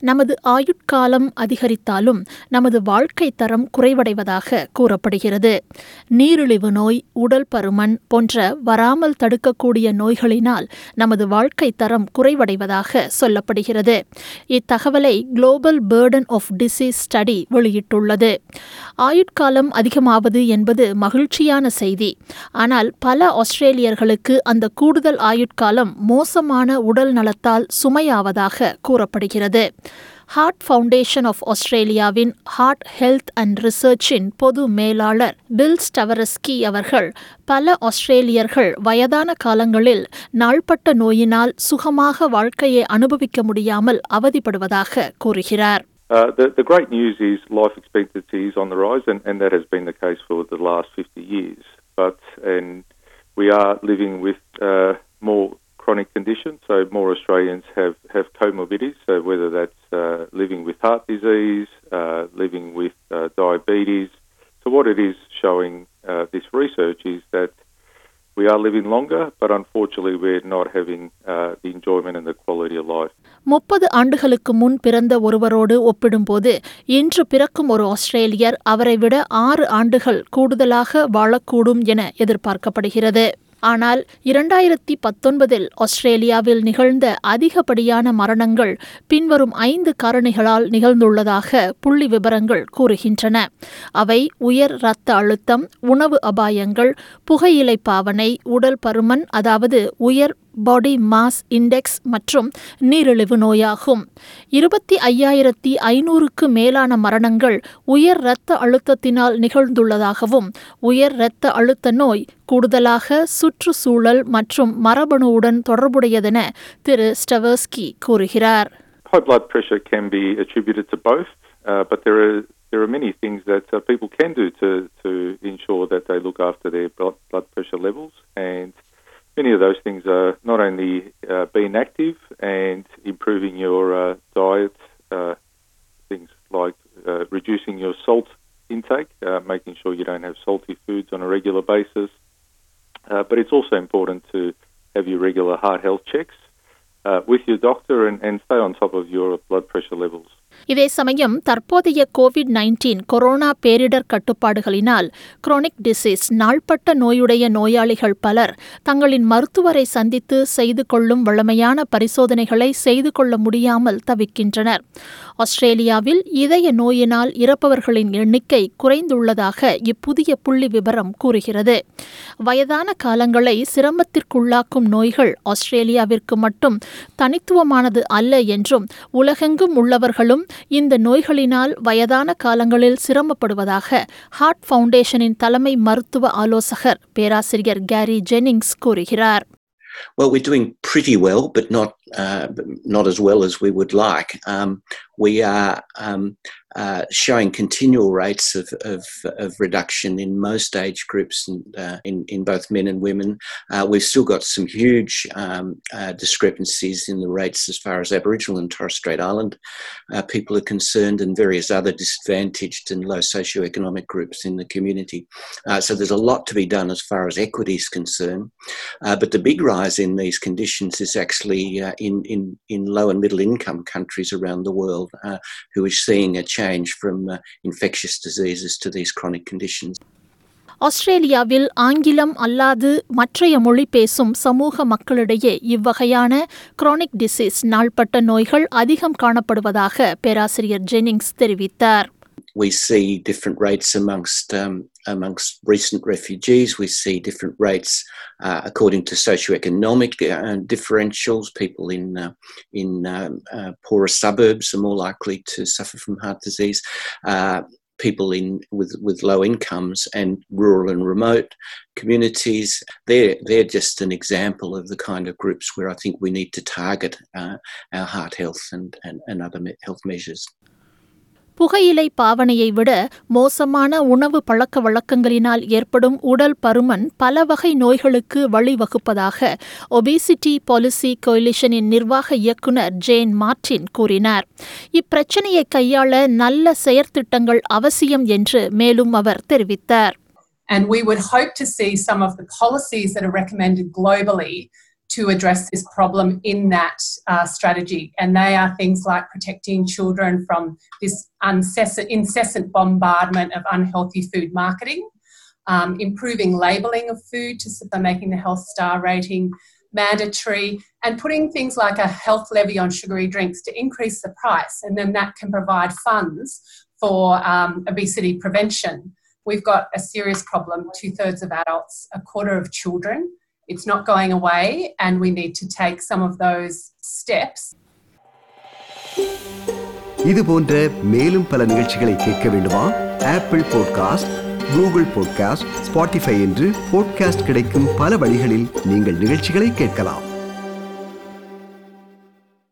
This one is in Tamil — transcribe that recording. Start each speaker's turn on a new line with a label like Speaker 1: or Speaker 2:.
Speaker 1: நமது ஆயுட்காலம் அதிகரித்தாலும் நமது வாழ்க்கை தரம் குறைவடைவதாக கூறப்படுகிறது. நீரிழிவு நோய் உடல் பருமன் போன்ற வராமல் தடுக்கக்கூடிய நோய்களினால் நமது வாழ்க்கை தரம் குறைவடைவதாக சொல்லப்படுகிறது. இத்தகவலை global burden of disease study வெளியிட்டுள்ளது. ஆயுட்காலம் அதிகமாவது என்பது மகிழ்ச்சியான செய்தி. ஆனால் பல ஆஸ்திரேலியர்களுக்கு அந்த கூடுதல் ஆயுட்காலம் மோசமான உடல் நலத்தால் சுமையாவதாக கூறப்படுகிறது. ஹார்ட் ஃபவுண்டேஷன் ஆஃப் ஆஸ்திரேலியாவின் ஹார்ட் ஹெல்த் அண்ட் ரிசர்ச்சின் பொது மேலாளர் பில் ஸ்டவரஸ்கி அவர்கள் பல ஆஸ்திரேலியர்கள் வயதான காலங்களில் நாள்பட்ட நோயினால் சுகமாக வாழ்க்கையை அனுபவிக்க முடியாமல் அவதிப்படுவதாக கூறுகிறார்
Speaker 2: Uh, the, the great news is life expectancy is on the rise, and, and that has been the case for the last 50 years. But and we are living with uh, more chronic conditions, so more Australians have, have comorbidities. So whether that's uh, living with heart disease, uh, living with uh, diabetes. So what it is showing uh, this research is that we are living longer, but unfortunately we're not having uh, the enjoyment and the quality of life.
Speaker 1: முப்பது ஆண்டுகளுக்கு முன் பிறந்த ஒருவரோடு ஒப்பிடும்போது இன்று பிறக்கும் ஒரு ஆஸ்திரேலியர் அவரை விட ஆறு ஆண்டுகள் கூடுதலாக வாழக்கூடும் என எதிர்பார்க்கப்படுகிறது ஆனால் இரண்டாயிரத்தி பத்தொன்பதில் ஆஸ்திரேலியாவில் நிகழ்ந்த அதிகப்படியான மரணங்கள் பின்வரும் ஐந்து காரணிகளால் நிகழ்ந்துள்ளதாக புள்ளி விவரங்கள் கூறுகின்றன. அவை உயர் இரத்த அழுத்தம் உணவு அபாயங்கள் புகையிலை பாவனை உடல் பருமன் அதாவது உயர் பாடி மாஸ் இண்டெக்ஸ் மற்றும் நீரிழிவு நோயாகும் இருபத்தி ஐயாயிரத்தி ஐநூறுக்கு மேலான மரணங்கள் உயர் இரத்த அழுத்தத்தினால் நிகழ்ந்துள்ளதாகவும் உயர் இரத்த அழுத்த நோய் கூடுதலாக சுற்றுச்சூழல் மற்றும் மரபணுவுடன் தொடர்புடையதென திரு ஸ்டவர்ஸ்கி கூறுகிறார்
Speaker 2: High blood pressure can be attributed to both, uh, but there are there are many things that uh, people can do to to ensure that they look after their blood, blood pressure levels, and many of those things are not only uh, being active and improving your uh, diet, uh, things like uh, reducing your salt intake, uh, making sure you don't have salty foods on a regular basis, uh, but it's also important to have your regular heart health checks with your doctor and, and stay on top of your blood pressure levels.
Speaker 1: இதே சமயம் தற்போதைய கோவிட் நைன்டீன் கொரோனா பேரிடர் கட்டுப்பாடுகளினால் குரோனிக் டிசீஸ் நாள்பட்ட நோயுடைய நோயாளிகள் பலர் தங்களின் மருத்துவரை சந்தித்து செய்து கொள்ளும் வழமையான பரிசோதனைகளை செய்து கொள்ள முடியாமல் தவிக்கின்றனர். ஆஸ்திரேலியாவில் இதய நோயினால் இறப்பவர்களின் எண்ணிக்கை குறைந்துள்ளதாக இப்புதிய புள்ளி விவரம் கூறுகிறது. வயதான காலங்களை சிரமத்திற்குள்ளாக்கும் நோய்கள் ஆஸ்திரேலியாவிற்கு மட்டும் தனித்துவமானது அல்ல என்றும் உலகெங்கும் உள்ளவர்களும் இந்த நோய்களினால் வயதான காலங்களில் சிரமப்படுவதாக ஹார்ட் ஃபவுண்டேஷனின் தலைமை மருத்துவ ஆலோசகர் பேராசிரியர் கேரி ஜெனிங்ஸ் கூறுகிறார்.
Speaker 3: Well, we're doing pretty well, but not uh, not as well as we would like. Um, we are um, uh, showing continual rates of, of, of, reduction in most age groups, and, uh, in, in both men and women. we've still got some huge um, discrepancies in the rates as far as Aboriginal and Torres Strait Island people are concerned, and various other disadvantaged and low socioeconomic groups in the community. so there's a lot to be done as far as equity is concerned. but the big rise in these conditions is actually in, in, in low and middle income countries around the world uh, who is seeing a change from uh, infectious diseases to these chronic conditions.
Speaker 1: ஆஸ்திரேலியாவில் ஆங்கிலம் அல்லாது மற்றைய மொழி பேசும் சமூக மக்களிடையே இவ்வகையான குரோனிக் டிசீஸ் நாள்பட்ட நோய்கள் அதிகம் காணப்படுவதாக பேராசிரியர் ஜெனிங்ஸ் தெரிவித்தார்
Speaker 3: we see different rates amongst um, amongst recent refugees. We see different rates uh, according to socioeconomic uh, differentials. People in uh, in poorer suburbs are more likely to suffer from heart disease. people in with with low incomes and rural and remote communities they're they're just an example of the kind of groups where I think we need to target our heart health and, and, and other health measures.
Speaker 1: புகையிலை பாவனையை விட மோசமான உணவு பழக்க வழக்கங்களினால் ஏற்படும் உடல் பருமன் பல வகை நோய்களுக்கு வழிவகுப்பதாக ஒபிசிட்டி பாலிசி கொயிலிஷனின் நிர்வாக இயக்குனர் ஜேன் மார்டின் கூறினார். இப்பிரச்சனையை கையாள நல்ல செயற்திட்டங்கள் அவசியம் என்று மேலும் அவர் தெரிவித்தார்.
Speaker 4: And we would hope to see some of the policies that are recommended globally to address this problem in that uh, strategy. And they are things like protecting children from this incessant, bombardment of unhealthy food marketing, um, improving labelling of food to making the health star rating mandatory, and putting things like a health levy on sugary drinks to increase the price. And then that can provide funds for um, obesity prevention. We've got a serious problem two thirds of adults, a quarter of children. It's not going away, and we need to take some of those steps.
Speaker 5: இது போன்ற மேலும் பல நிகழ்ச்சிகளை கேட்க வேண்டுமா Apple podcast Google podcast Spotify என்று பாட்காஸ்ட் கிடைக்கும் பல வழிகளில் நீங்கள் நிகழ்ச்சிகளை கேட்கலாம்